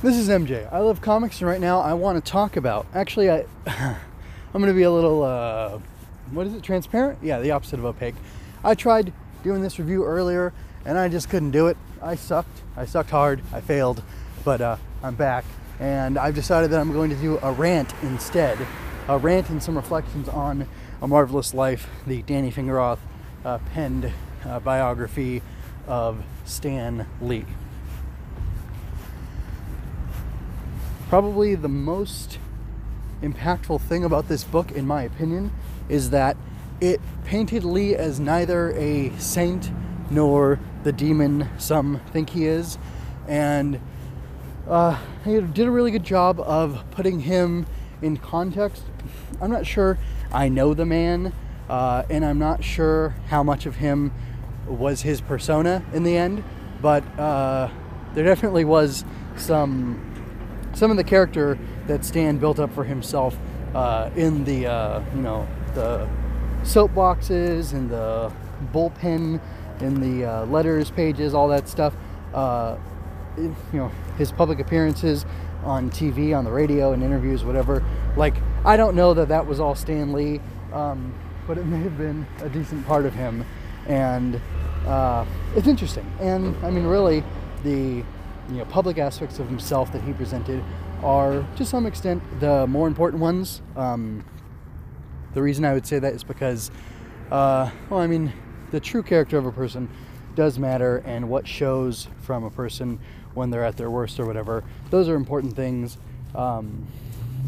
This is MJ. I love comics, and right now I want to talk about. Actually, I I'm going to be a little uh, what is it? Transparent? Yeah, the opposite of opaque. I tried doing this review earlier, and I just couldn't do it. I sucked. I sucked hard. I failed, but uh, I'm back, and I've decided that I'm going to do a rant instead. A rant and some reflections on A Marvelous Life, the Danny Fingeroth uh, penned uh, biography of Stan Lee. Probably the most impactful thing about this book, in my opinion, is that it painted Lee as neither a saint nor the demon some think he is. And uh, he did a really good job of putting him in context. I'm not sure I know the man, uh, and I'm not sure how much of him was his persona in the end, but uh, there definitely was some some of the character that Stan built up for himself uh, in the uh, you know the soapboxes and the bullpen in the uh, letters pages, all that stuff. Uh, you know his public appearances on TV, on the radio, and interviews, whatever. Like I don't know that that was all Stan Lee, um, but it may have been a decent part of him, and uh, it's interesting. And I mean, really, the you know public aspects of himself that he presented are to some extent the more important ones. Um, the reason I would say that is because, uh, well, I mean, the true character of a person does matter, and what shows from a person when they're at their worst or whatever. Those are important things. Um,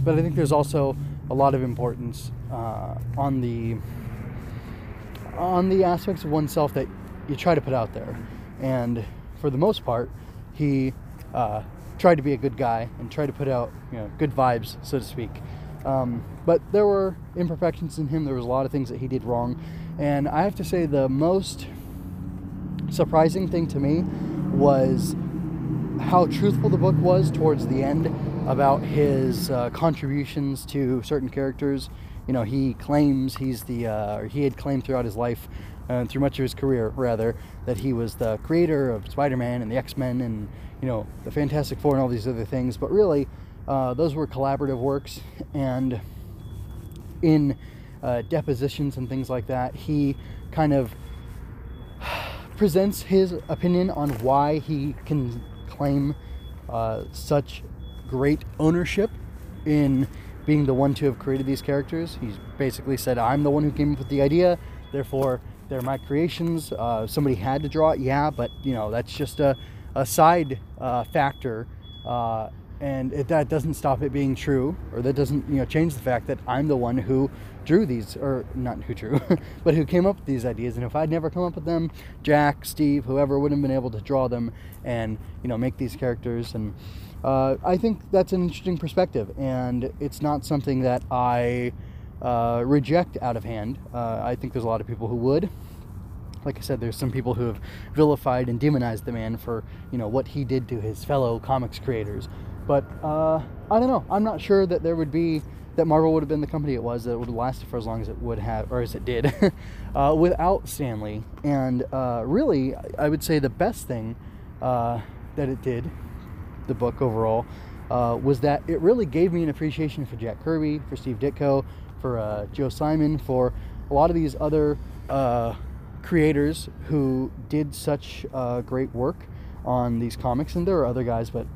but I think there's also a lot of importance uh, on the on the aspects of oneself that you try to put out there. And for the most part, he uh, tried to be a good guy and tried to put out you know good vibes, so to speak. Um, but there were imperfections in him. There was a lot of things that he did wrong, and I have to say the most surprising thing to me was how truthful the book was towards the end about his uh, contributions to certain characters. You know, he claims he's the, uh, or he had claimed throughout his life, and uh, through much of his career, rather, that he was the creator of Spider-Man and the X-Men and you know the Fantastic Four and all these other things. But really, uh, those were collaborative works, and in uh, depositions and things like that, he kind of presents his opinion on why he can claim uh, such great ownership in being the one to have created these characters. He's basically said, I'm the one who came up with the idea, therefore they're my creations. Uh, somebody had to draw it, yeah, but you know, that's just a, a side uh, factor. Uh, and it, that doesn't stop it being true, or that doesn't you know change the fact that I'm the one who drew these, or not who drew, but who came up with these ideas. And if I'd never come up with them, Jack, Steve, whoever wouldn't have been able to draw them and you know make these characters. And uh, I think that's an interesting perspective, and it's not something that I uh, reject out of hand. Uh, I think there's a lot of people who would. Like I said, there's some people who have vilified and demonized the man for you know what he did to his fellow comics creators. But uh, I don't know. I'm not sure that there would be that Marvel would have been the company it was that would have lasted for as long as it would have, or as it did, uh, without Stan Lee. And uh, really, I would say the best thing that it did, the book overall, uh, was that it really gave me an appreciation for Jack Kirby, for Steve Ditko, for uh, Joe Simon, for a lot of these other uh, creators who did such great work on these comics. And there are other guys, but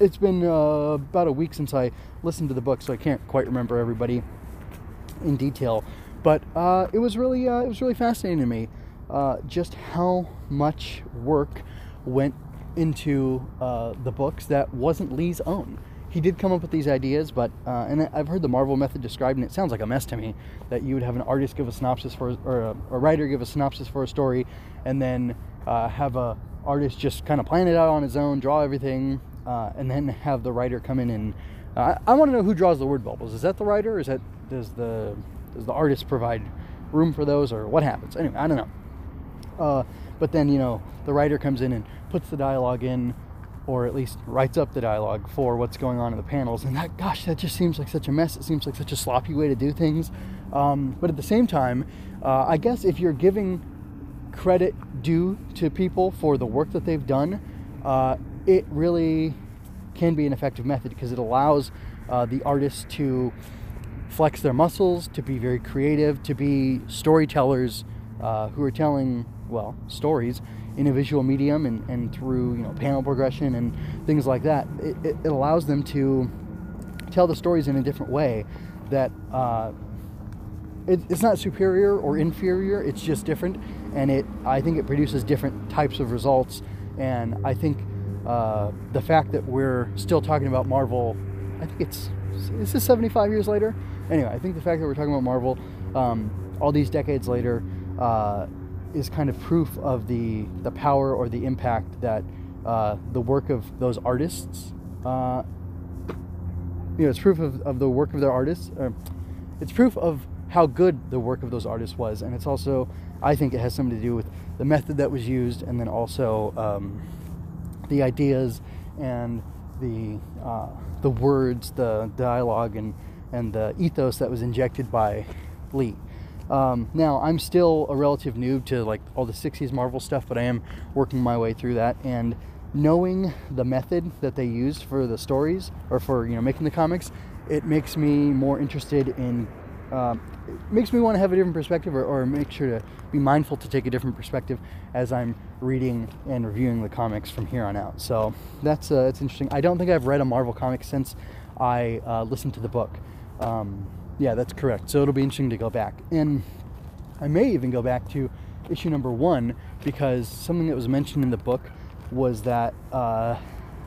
it's been uh, about a week since I listened to the book, so I can't quite remember everybody in detail. But uh, it was really uh, it was really fascinating to me uh, just how much work went into uh, the books that wasn't Lee's own. He did come up with these ideas, but uh, and I've heard the Marvel method described, and it sounds like a mess to me. That you would have an artist give a synopsis for, or a, a writer give a synopsis for a story, and then have a artist just kind of plan it out on his own, draw everything, uh, and then have the writer come in and uh, I, want to know who draws the word bubbles. Is that the writer? Is that does the does the artist provide room for those, or what happens? Anyway, I don't know. Uh, but then you know the writer comes in and puts the dialogue in, or at least writes up the dialogue for what's going on in the panels. And that, gosh, that just seems like such a mess. It seems like such a sloppy way to do things. Um, but at the same time, uh, I guess if you're giving credit due to people for the work that they've done, uh, it really can be an effective method because it allows uh, the artists to flex their muscles, to be very creative, to be storytellers uh, who are telling, well, stories in a visual medium and, and through you know panel progression and things like that. It, it, it allows them to tell the stories in a different way that uh, it, it's not superior or inferior. It's just different, and it I think it produces different types of results. And I think uh, the fact that we're still talking about Marvel, I think it's this is 75 years later? Anyway, I think the fact that we're talking about Marvel um, all these decades later uh, is kind of proof of the the power or the impact that uh, the work of those artists. Uh, you know, it's proof of, of the work of their artists. it's proof of how good the work of those artists was, and it's also, I think, it has something to do with the method that was used, and then also um, the ideas and the uh, the words, the dialogue, and and the ethos that was injected by Lee. Um, now, I'm still a relative noob to like all the 60s Marvel stuff, but I am working my way through that. And knowing the method that they used for the stories or for you know making the comics, it makes me more interested in. It makes me want to have a different perspective, or, or make sure to be mindful to take a different perspective as I'm reading and reviewing the comics from here on out. So that's uh, it's interesting. I don't think I've read a Marvel comic since I uh, listened to the book. Um, yeah, that's correct. So it'll be interesting to go back. And I may even go back to issue number one because something that was mentioned in the book was that uh,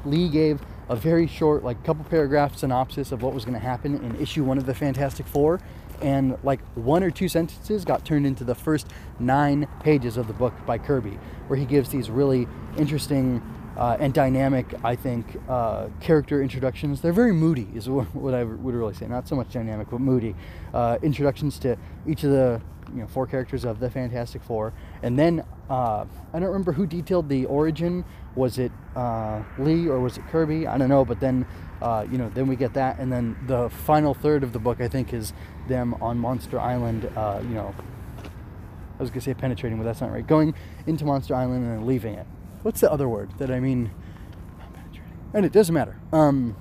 Lee gave a very short, like couple paragraph synopsis of what was going to happen in issue one of the Fantastic Four. And like one or two sentences got turned into the first nine pages of the book by Kirby, where he gives these really interesting uh, and dynamic, I think, uh, character introductions. They're very moody, is what I would really say. Not so much dynamic, but moody. Uh, introductions to each of the you know four characters of the Fantastic Four, and then uh, I don't remember who detailed the origin. Was it uh, Lee or was it Kirby? I don't know. But then uh, you know then we get that, and then the final third of the book I think is them on Monster Island. you know, I was gonna say penetrating, but that's not right. Going into Monster Island and then leaving it what's the other word that I mean? And it doesn't matter. Um,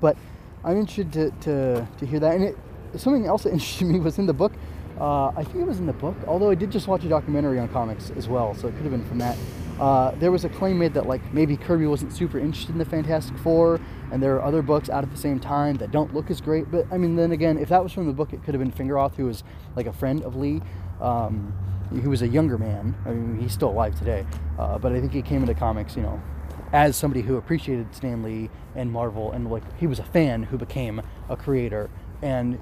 but I'm interested to, to, to hear that. And it, something else that interested me was in the book. Uh, I think it was in the book, although I did just watch a documentary on comics as well, so it could have been from that. Uh, there was a claim made that like maybe Kirby wasn't super interested in the Fantastic Four, and there are other books out at the same time that don't look as great. But I mean, then again, if that was from the book, it could have been Fingeroth, who was like a friend of Lee. Um, he was a younger man. I mean, he's still alive today, uh, but I think he came into comics, you know, as somebody who appreciated Stan Lee and Marvel, and like he was a fan who became a creator. And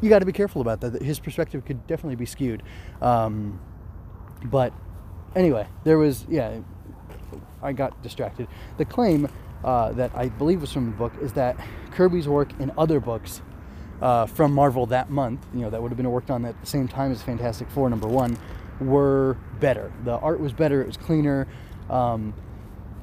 you got to be careful about that. His perspective could definitely be skewed. Um, but anyway, there was yeah, I got distracted. The claim uh, that I believe was from the book is that Kirby's work in other books uh, from Marvel that month, you know, that would have been worked on at the same time as Fantastic Four number one, were better. The art was better, it was cleaner, um,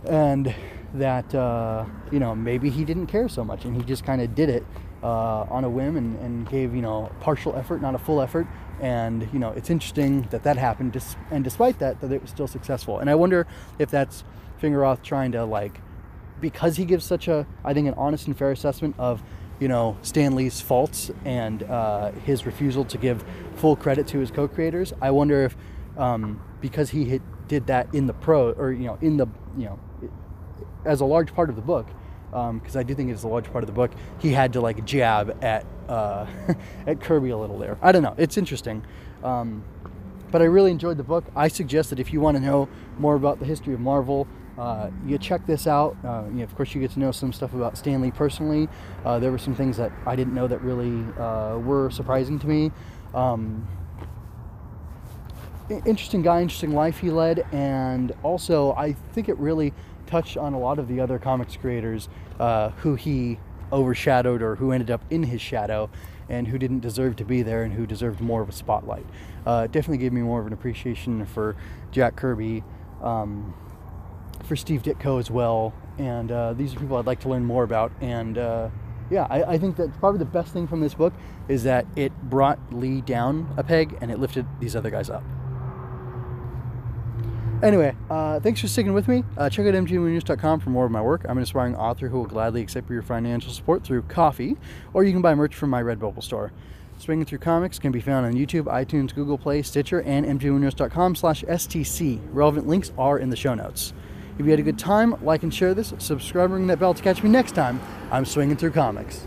and that uh, you know maybe he didn't care so much, and he just kind of did it uh, on a whim and, and, gave you know partial effort, not a full effort. And you know it's interesting that that happened, and despite that, that it was still successful. And I wonder if that's Fingeroth trying to like because he gives such a I think an honest and fair assessment of you know Stan Lee's faults and uh, his refusal to give full credit to his co-creators. I wonder if um, because he hit, did that in the pro or you know in the you know as a large part of the book because um, I do think it's a large part of the book. He had to like jab at uh, at Kirby a little there. I don't know. It's interesting. Um, but I really enjoyed the book. I suggest that if you want to know more about the history of Marvel, uh, you check this out. Uh, you know, of course, you get to know some stuff about Stan Lee personally. Uh, there were some things that I didn't know that really uh, were surprising to me. Um, interesting guy, interesting life he led, and also I think it really touched on a lot of the other comics creators uh, who he overshadowed or who ended up in his shadow and who didn't deserve to be there and who deserved more of a spotlight. Uh, definitely gave me more of an appreciation for Jack Kirby. Um, for Steve Ditko as well. And uh, these are people I'd like to learn more about. And uh, yeah, I, I, think that probably the best thing from this book is that it brought Lee down a peg and it lifted these other guys up. Anyway, uh, thanks for sticking with me. Uh, check out mgmunoz.com for more of my work. I'm an aspiring author who will gladly accept your financial support through Ko-fi, or you can buy merch from my Redbubble store. Swinging Through Comics can be found on YouTube, iTunes, Google Play, Stitcher, and mgmunoz.com slash STC. Relevant links are in the show notes. If you had a good time, like and share this, subscribe, ring that bell to catch me next time. I'm Swinging Through Comics.